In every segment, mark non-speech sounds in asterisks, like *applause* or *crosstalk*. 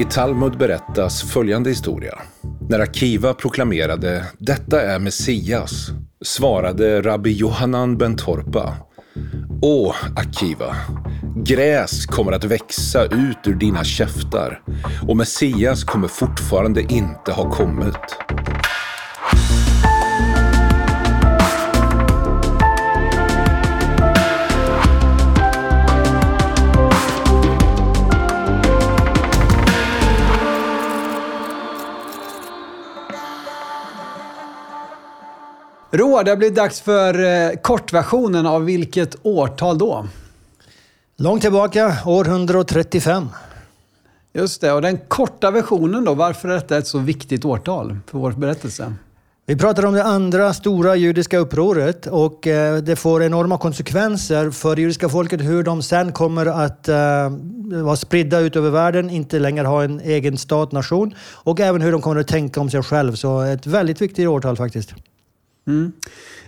I Talmud berättas följande historia. När Akiva proklamerade ”Detta är Messias” svarade rabbi Johanan ben Torpa Åh, Akiva, gräs kommer att växa ut ur dina käftar och Messias kommer fortfarande inte ha kommit. Roar, det har blivit dags för eh, kortversionen av vilket årtal då? Långt tillbaka, år 135. Just det, och den korta versionen då, varför är detta ett så viktigt årtal för vår berättelse? Vi pratar om det andra stora judiska upproret och eh, det får enorma konsekvenser för det judiska folket hur de sen kommer att uh, vara spridda ut över världen, inte längre ha en egen stat, nation och även hur de kommer att tänka om sig själv. Så ett väldigt viktigt årtal faktiskt. Mm.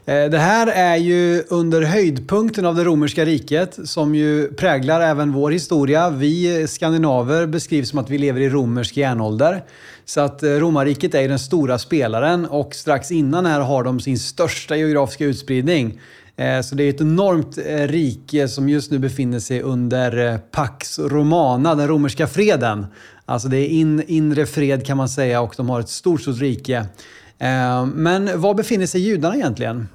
Eh, det här är ju under höjdpunkten av det romerska riket som ju präglar även vår historia. Vi skandinaver beskrivs som att vi lever i romersk järnålder. Så att eh, romarriket är ju den stora spelaren och strax innan här har de sin största geografiska utspridning. Eh, så det är ett enormt rike som just nu befinner sig under Pax Romana, den romerska freden. Alltså det är in, inre fred kan man säga och de har ett stort, stort rike. Eh, men var befinner sig judarna egentligen?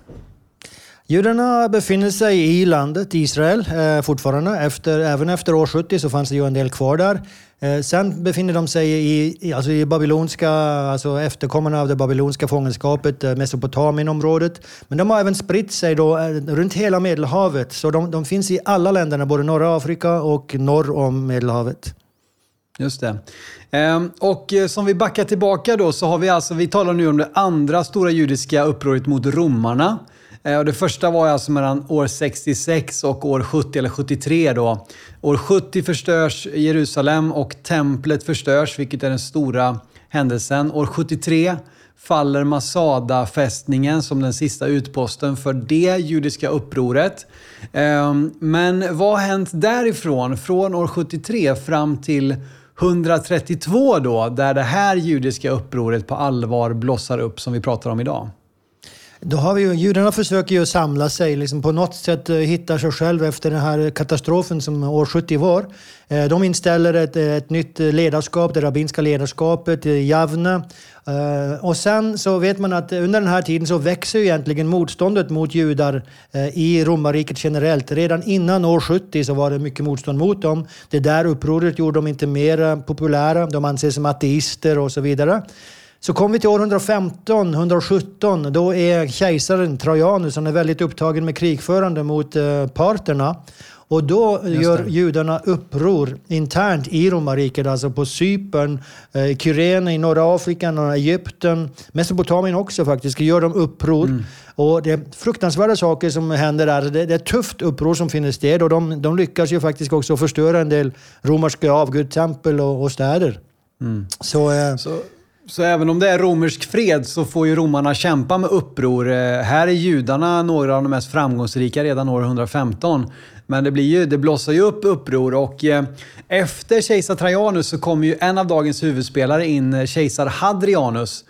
Judarna befinner sig i landet Israel eh, fortfarande. Efter, även efter år 70 så fanns det ju en del kvar där. Eh, sen befinner de sig i, alltså i babylonska, alltså efterkommande av det babylonska fångenskapet, eh, Mesopotamienområdet. Men de har även spritt sig då, eh, runt hela Medelhavet. Så de, de finns i alla länderna, både norra Afrika och norr om Medelhavet. Just det. Ehm, och eh, som vi backar tillbaka då så har vi alltså, vi talar nu om det andra stora judiska upproret mot romarna. Eh, det första var alltså mellan år 66 och år 70 eller 73 då. År 70 förstörs Jerusalem och templet förstörs, vilket är den stora händelsen. År 73 faller Masada-fästningen som den sista utposten för det judiska upproret. Ehm, men vad har hänt därifrån, från år 73 fram till 132 då, där det här judiska upproret på allvar blossar upp som vi pratar om idag? Då har vi ju, judarna försöker ju samla sig, liksom på något sätt eh, hitta sig själv efter den här katastrofen som år 70 var. Eh, de inställer ett, eh, ett nytt ledarskap, det rabbinska ledarskapet, Javna. Och sen så vet man att under den här tiden så växer ju egentligen motståndet mot judar i romarriket generellt. Redan innan år 70 så var det mycket motstånd mot dem. Det där upproret gjorde dem inte mer populära. De anses som ateister och så vidare. Så kommer vi till år 115, 117. Då är kejsaren Trajanus, han är väldigt upptagen med krigförande mot eh, parterna. Och då gör judarna uppror internt i romarriket, alltså på Cypern, eh, Kyrene i norra Afrika, Egypten, Mesopotamien också faktiskt, gör de uppror. Mm. Och det är fruktansvärda saker som händer där. Det, det är ett tufft uppror som finner sted och de, de lyckas ju faktiskt också förstöra en del romerska avgudstempel och, och städer. Mm. Så, eh, Så så även om det är romersk fred så får ju romarna kämpa med uppror. Eh, här är judarna några av de mest framgångsrika redan år 115. Men det, blir ju, det blossar ju upp uppror och eh, efter kejsar Trajanus så kommer ju en av dagens huvudspelare in, eh, kejsar Hadrianus.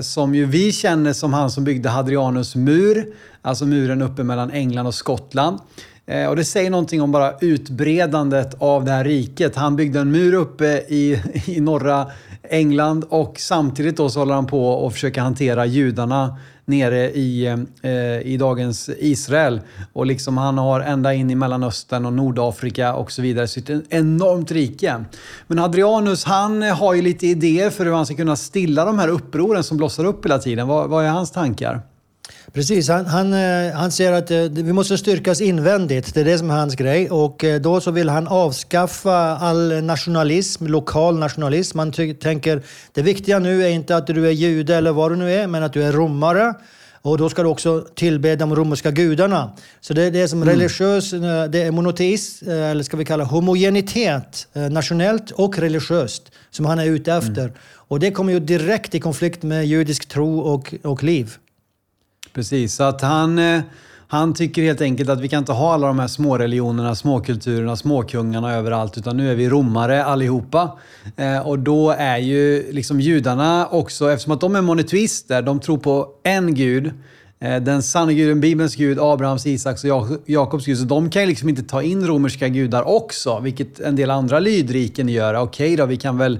som ju vi känner som han som byggde Hadrianus mur, alltså muren uppe mellan England och Skottland. och det säger någonting om bara utbredandet av det här riket. Han byggde en mur uppe i, i norra England och samtidigt då så håller han på och försöker hantera judarna nere i, eh, i dagens Israel. Och liksom han har ända in i Mellanöstern och Nordafrika och så vidare. Så det är ett enormt rike. Men Adrianus han har ju lite idéer för hur han ska kunna stilla de här upproren som blossar upp hela tiden. Vad, vad är hans tankar? Precis, han, han, eh, han ser att eh, vi måste styrkas invändigt. Det är det som är hans grej. Och eh, då så vill han avskaffa all nationalism, lokal nationalism. Han tänker det viktiga nu är inte att du är jude eller vad du nu är, men att du är romare. Och då ska du också tillbe de romerska gudarna. Så det, det är som mm. religiös, det är monoteism, eller ska vi kalla homogenitet, nationellt och religiöst, som han är ute efter. Mm. Och det kommer ju direkt i konflikt med judisk tro och, och liv. Precis, så att han, eh, Han tycker helt enkelt att vi kan inte ha alla de här småreligionerna, småkulturerna, småkungarna överallt, utan nu är vi romare allihopa. Eh, och då är ju liksom judarna också, eftersom att de är monoteister, de tror på en gud, eh, den sanna guden, Bibelns gud, Abrahams, Isaks och Jakobs gud. Så de kan ju liksom inte ta in romerska gudar också, vilket en del andra lydriken gör. Okej då, vi kan väl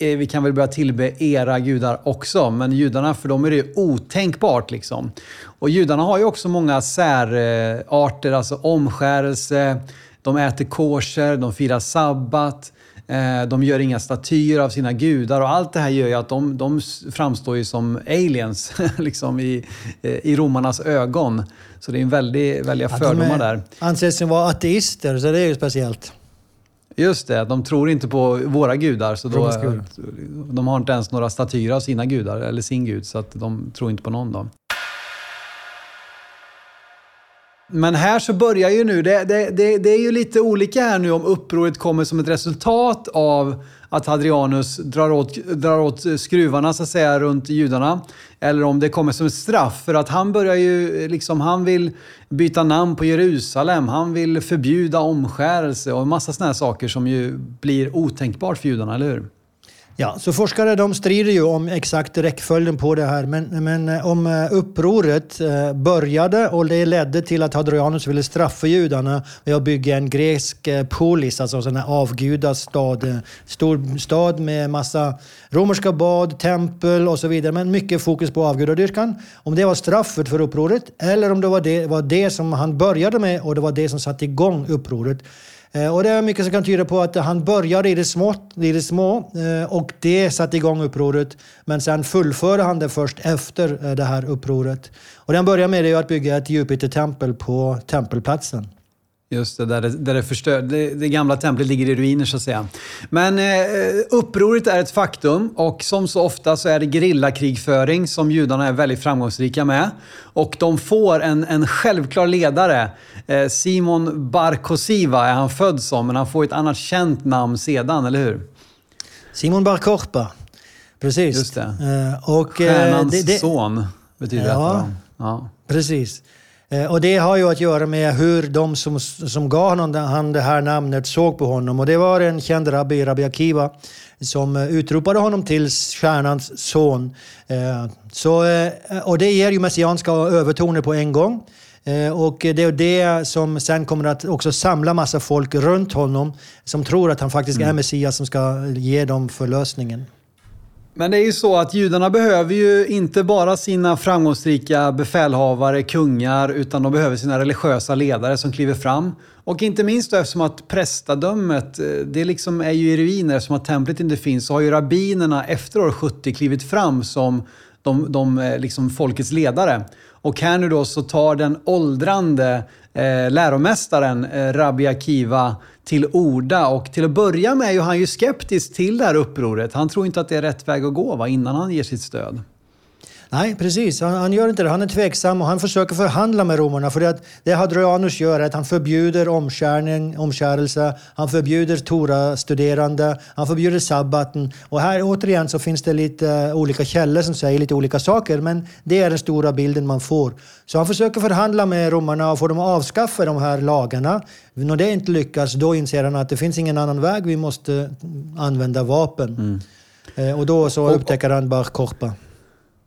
vi kan väl börja tillbe era gudar också, men judarna, för dem är det otänkbart. Liksom. Och judarna har ju också många särarter, alltså omskärelse, de äter kosher, de firar sabbat, eh, de gör inga statyer av sina gudar och allt det här gör ju att de, de framstår ju som aliens *laughs* liksom i, eh, i romarnas ögon. Så det är en väldig, väldiga fördomar ja, de där. anses vara ateister, så det är ju speciellt. Just det, de tror inte på våra gudar. Så då, de har inte ens några statyer av sina gudar, eller sin gud, så att de tror inte på någon. Då. Men här så börjar ju nu, det, det, det, det, är ju lite olika här nu om upproret kommer som ett resultat av att Hadrianus drar åt, drar åt skruvarna så att säga runt judarna. Eller om det kommer som ett straff. För att han börjar ju, liksom, han vill byta namn på Jerusalem. Han vill förbjuda omskärelse och en massa sådana här saker som ju blir otänkbart för judarna, eller hur? Ja, så forskare de strider ju om exakt räckföljden på det här. Men, men eh, om eh, upproret eh, började och det ledde till att Hadrianus ville straffa judarna med att bygga en grekisk polis, alltså en avgudastad. Stor stad med massa romerska bad, tempel och så vidare. Men mycket fokus på avgudadyrkan. Om det var straffet för upproret eller om det var det, var det som han började med och det var det som satte igång upproret. Eh, och det är mycket som kan tyda på att han började i det, smått, i det små eh, och det satte igång upproret. Men sen fullförde han det först efter eh, det här upproret. Och det han började med är att bygga ett Jupiter-tempel på tempelplatsen. Just det, där det, där det, förstör, det, det, gamla templet ligger i ruiner så att säga. Men eh, upproret är ett faktum och som så ofta så är det gerillakrigföring som judarna är väldigt framgångsrika med. Och de får en, en självklar ledare. Eh, Simon Bar Kosiva är han född som, men han får ett annat känt namn sedan, eller hur? Simon Bar Korpa. Precis. Just det. Eh, och, eh, Stjärnans det, son betyder ja, det. Ja, precis. Eh, och det har ju att göra med hur de som, som gav honom det här namnet såg på honom. Och det var en känd rabbi, Rabbi Akiva, som eh, utropade honom till stjärnans son. Eh, så, och det ger ju messianska övertoner på en gång. Och det är det som sen kommer att också samla massa folk runt honom som tror att han faktiskt mm. är Messias som ska ge dem förlösningen. Men det är ju så att judarna behöver ju inte bara sina framgångsrika befälhavare, kungar, utan de behöver sina religiösa ledare som kliver fram. Och inte minst då eftersom att prästadömet, eh, det liksom är ju i ruiner eftersom att templet inte finns, så har ju rabbinerna efter år 70 klivit fram som de, de eh, liksom folkets ledare. Och här nu då så tar den åldrande eh, läromästaren eh, Rabbi Akiva till orda och till att börja med är han ju skeptisk till det här upproret. Han tror inte att det är rätt väg att gå va, innan han ger sitt stöd. Nej, precis. Han, han, gör inte det. Han är tveksam och han försöker förhandla med romarna. För det, det Hadrianus gör är att han förbjuder omskärning, omskärelse, han förbjuder Tora-studerande, han förbjuder sabbaten. Och här återigen så finns det lite olika källor som säger lite olika saker, men det är den stora bilden man får. Så han försöker förhandla med romarna och få dem att avskaffa de här lagarna. När det inte lyckas, då inser han att det finns ingen annan väg, vi måste använda vapen. Mm. Uh, och då så upptäcker han Bar Korpa.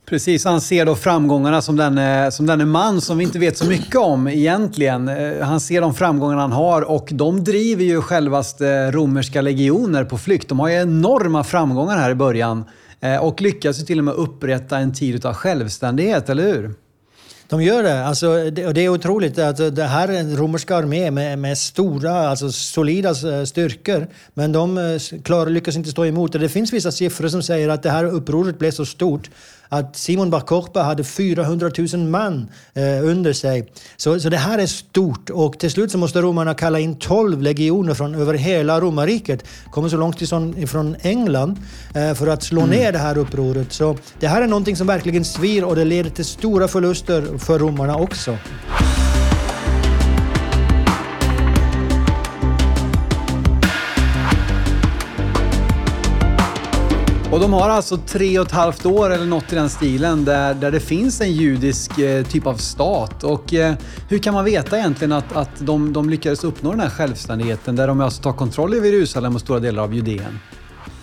Precis, han ser då framgångarna som denne, som den man som vi inte vet så mycket om egentligen. Eh, han ser de framgångarna han har och de driver ju självast eh, romerska legioner på flykt. De har ju enorma framgångar här i början eh, och lyckas ju till och med upprätta en tid av självständighet, eller hur? De gör det. Alltså, det, och det är otroligt att det här är en romersk armé med, med stora, alltså solida styrkor. Men de klar, lyckas inte stå emot. det finns vissa siffror som säger att det här upproret blev så stort att Simon Bar Korpa hade 400 000 man eh, under sig. Så, så det här är stort och till slut så måste romarna kalla in 12 legioner från över hela romarriket. Kommer så långt ifrån, ifrån England eh, för att slå mm. ner det här upproret. Så det här är någonting som verkligen svir och det leder till stora förluster för romarna också. Och de har alltså tre och ett halvt år eller något i den stilen där, där det finns en judisk eh, typ av stat. Och eh, hur kan man veta egentligen att, att de, de lyckades uppnå den här självständigheten där de alltså tar kontroll över Jerusalem och stora delar av Judeen?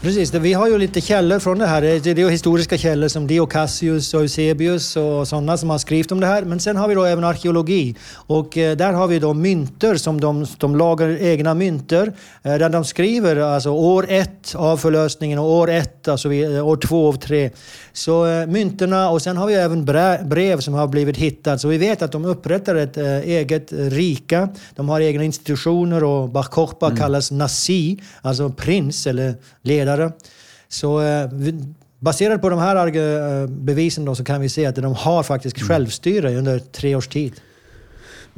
Precis, vi har ju lite källor från det här. Det är historiska källor som Dio Cassius och Eusebius och sådana som har skrivit om det här. Men sen har vi då även arkeologi. Och eh, där har vi då mynter som de, de lagar egna mynter. Eh, där de skriver alltså år ett av förlösningen och år ett, alltså år två och tre. Så mynterna och sen har vi även brev som har blivit hittat. Så vi vet att de upprättar ett eget rika. De har egna institutioner och Bar mm. kallas Nasi, alltså prins eller ledare. Så äh, baserat på de här bevisen då, så kan vi se att de har faktiskt mm. självstyre under tre års tid.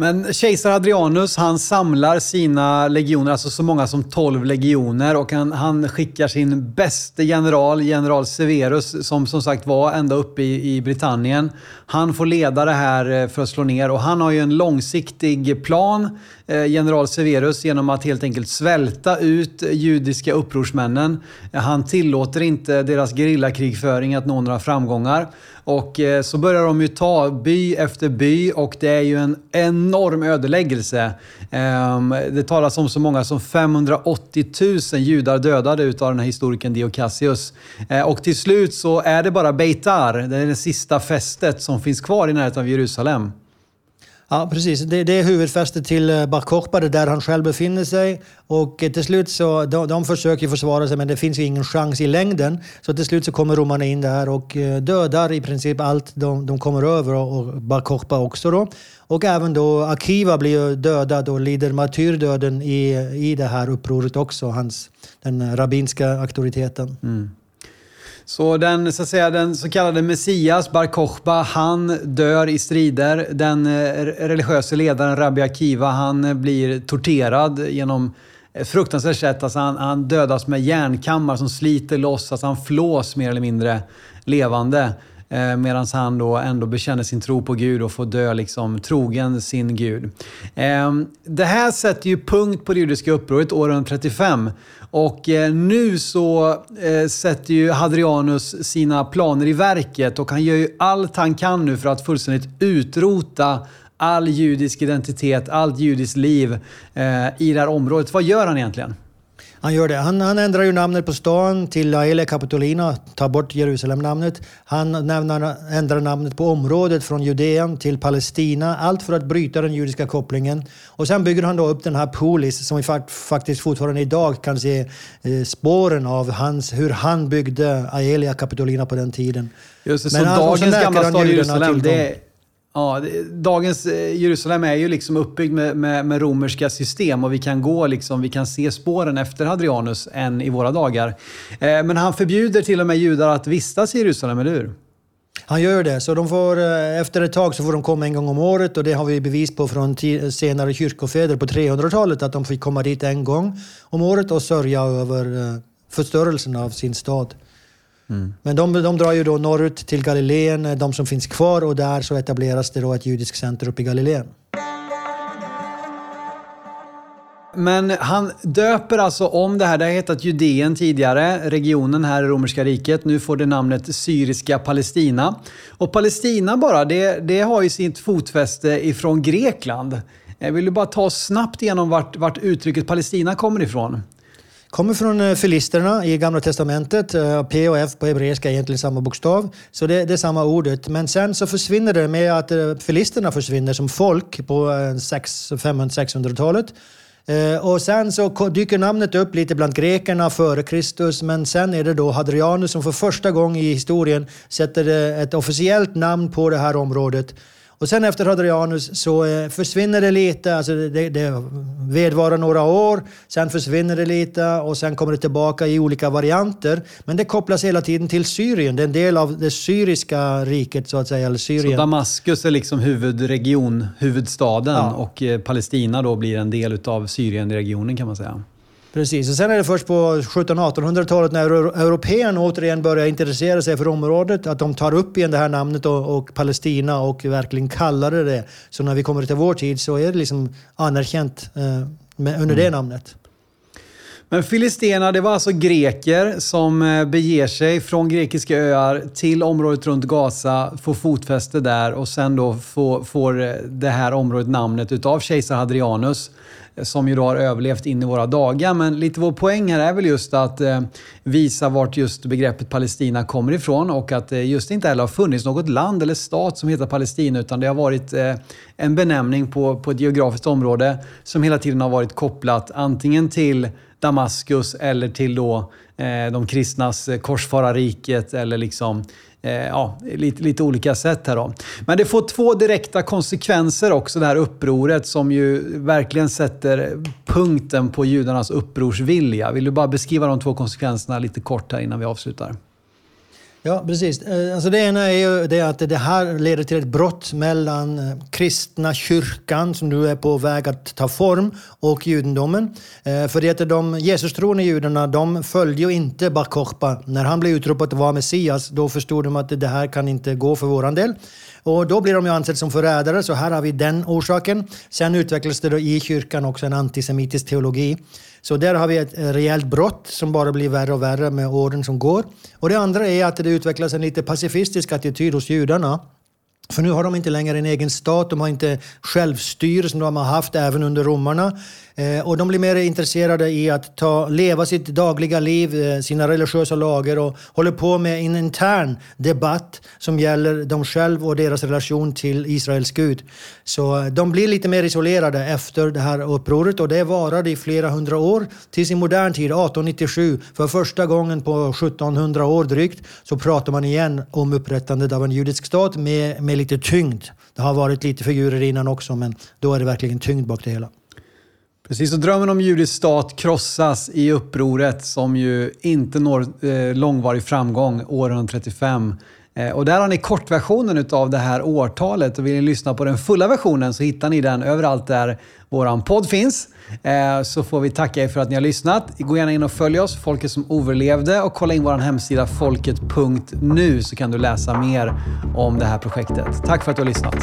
Men kejsar Adrianus han samlar sina legioner, alltså så många som 12 legioner och han, han skickar sin bäste general, general Severus, som som sagt var ända uppe i, i Britannien. Han får leda det här eh, för att slå ner och han har ju en långsiktig plan, eh, Eh, general Severus, genom att helt enkelt svälta ut judiska upprorsmännen. Han tillåter inte deras gerillakrigföring att nå några framgångar. Och eh, så börjar de ju ta by efter by och det är ju en enorm ödeläggelse. Ehm, det talas om så många som 580 000 judar dödade utav den här historikern Dio Cassius. Eh, och till slut så är det bara Beitar, det är det sista fästet som finns kvar i närheten av Jerusalem. Ja, precis. Det, det är huvudfästet till eh, Bar där han själv befinner sig. Och eh, till slut så, de, de försöker försvara sig men det finns ju ingen chans i längden. Så till slut så kommer romarna in där och eh, dödar i princip allt de, de kommer över och Bar Korpa också då. Och även då Akiva blir dödad och lider martyrdöden i, i det här upproret också, hans, den eh, rabbinska auktoriteten. Mm. Så den så, att säga, den så kallade Messias, Bar Kokhba, han dör i strider. Den eh, religiöse religiösa ledaren Rabbi Akiva, han blir torterad genom eh, fruktansvärt sätt. Alltså han, han dödas med järnkammar som sliter loss. Alltså han flås mer eller mindre levande. Eh, Medan han då ändå bekänner sin tro på Gud och får dö liksom trogen sin Gud. Eh, det här sätter ju punkt på det judiska upproret år 135. Och eh, nu så eh, sätter ju Hadrianus sina planer i verket och han gör ju allt han kan nu för att fullständigt utrota all judisk identitet, allt judiskt liv eh, i det här området. Vad gör han egentligen? Han gör det. Han, han ändrar ju namnet på stan till Aelia Capitolina, tar bort Jerusalem-namnet. Han nämner, ändrar namnet på området från Judeen till Palestina. Allt för att bryta den judiska kopplingen. Och sen bygger han då upp den här polis som vi faktiskt fortfarande idag kan se eh, spåren av hans, hur han byggde Aelia Capitolina på den tiden. Just det, Men så dagens gamla stad Jerusalem, det Ja, dagens eh, Jerusalem är ju liksom uppbyggd med, med, med, romerska system och vi kan gå liksom, vi kan se spåren efter Hadrianus än i våra dagar. Eh, men han förbjuder till och med judar att vistas i Jerusalem, eller hur? Han gör det. Så de får, eh, efter ett tag så får de komma en gång om året och det har vi bevis på från senare kyrkofäder på 300-talet att de fick komma dit en gång om året och sörja över förstörelsen av sin stad. Mm. Men de, de drar ju då norrut till Galileen, de som finns kvar, och där så etableras det då ett judiskt center uppe i Galileen. Men han döper alltså om det här. Det har hetat Judeen tidigare, regionen här i romerska riket. Nu får det namnet Syriska Palestina. Och Palestina bara, det, det har ju sitt fotfäste ifrån Grekland. Jag vill bara ta snabbt igenom vart, vart uttrycket Palestina kommer ifrån kommer från eh, filisterna i Gamla Testamentet. Eh, P och F på hebreiska är egentligen samma bokstav, så det, det, är samma ordet. Men sen så försvinner det med att eh, filisterna försvinner som folk på 500-600-talet. Och sen så dyker namnet upp lite bland grekerna före Kristus, men sen är det då Hadrianus som för första gången i historien sätter ett officiellt namn på det här området. Och sen efter Hadrianus så eh, försvinner det lite, alltså det, det vedvarar några år, sen försvinner det lite och sen kommer det tillbaka i olika varianter. Men det kopplas hela tiden till Syrien, det är en del av det syriska riket så att säga. Eller Syrien. Så Damaskus är liksom huvudregion, huvudstaden ja. och eh, Palestina då blir en del av Syrienregionen kan man säga. Precis, och sen är det först på 1700-1800-talet när européerna återigen börjar intressera sig för området, att de tar upp igen det här namnet och, och, Palestina och verkligen kallar det det. Så när vi kommer till vår tid så är det liksom anerkänt eh, med, under mm. det namnet. Men Filistena, det var alltså greker som eh, beger sig från grekiska öar till området runt Gaza, får fotfäste där och sen då får, får eh, det här området namnet utav kejsar Hadrianus som ju då har överlevt in i våra dagar. Men lite vår poäng här är väl just att eh, visa vart just begreppet Palestina kommer ifrån och att det just inte heller har funnits något land eller stat som heter Palestina utan det har varit eh, en benämning på, på ett geografiskt område som hela tiden har varit kopplat antingen till Damaskus eller till då eh, de kristnas eh, korsfararriket eller liksom eh, ja, lite, lite olika sätt här då. Men det får två direkta konsekvenser också det här upproret som ju verkligen sätter punkten på judarnas upprorsvilja. Vill du bara beskriva de två konsekvenserna lite kort här innan vi avslutar? Ja, precis. Eh, alltså det ena är ju det att det här leder till ett brott mellan eh, kristna kyrkan, som nu är på väg att ta form, och judendomen. Eh, för det att de jesustroende judarna, de följde ju inte Bar Kokhba. När han blev utropad att vara Messias, då förstod de att det här kan inte gå för våran del. Och då blir de ju ansedd som förrädare, så här har vi den orsaken. Sen utvecklas det då i kyrkan också en antisemitisk teologi. Så där har vi ett rejält brott som bara blir värre och värre med åren som går. Och det andra är att det utvecklas en lite pacifistisk attityd hos judarna. För nu har de inte längre en egen stat, de har inte självstyre som de har haft även under romarna. Eh, och de blir mer intresserade i att ta, leva sitt dagliga liv, eh, sina religiösa lagar och håller på med en intern debatt som gäller dem själva och deras relation till Israels Gud. Så eh, de blir lite mer isolerade efter det här upproret och det varade i flera hundra år. Tills i modern tid, 1897, för första gången på 1700 år drygt, så pratar man igen om upprättandet av en judisk stat med, med lite tyngd. Det har varit lite figurer innan också, men då är det verkligen tyngd bak det hela. Precis, och drömmen om judisk stat krossas i upproret som ju inte når eh, långvarig framgång år 135. Eh, och där har ni kortversionen av det här årtalet och vill ni lyssna på den fulla versionen så hittar ni den överallt där vår podd finns. Eh, så får vi tacka er för att ni har lyssnat. Gå gärna in och följ oss, Folket som överlevde och kolla in vår hemsida folket.nu så kan du läsa mer om det här projektet. Tack för att du har lyssnat.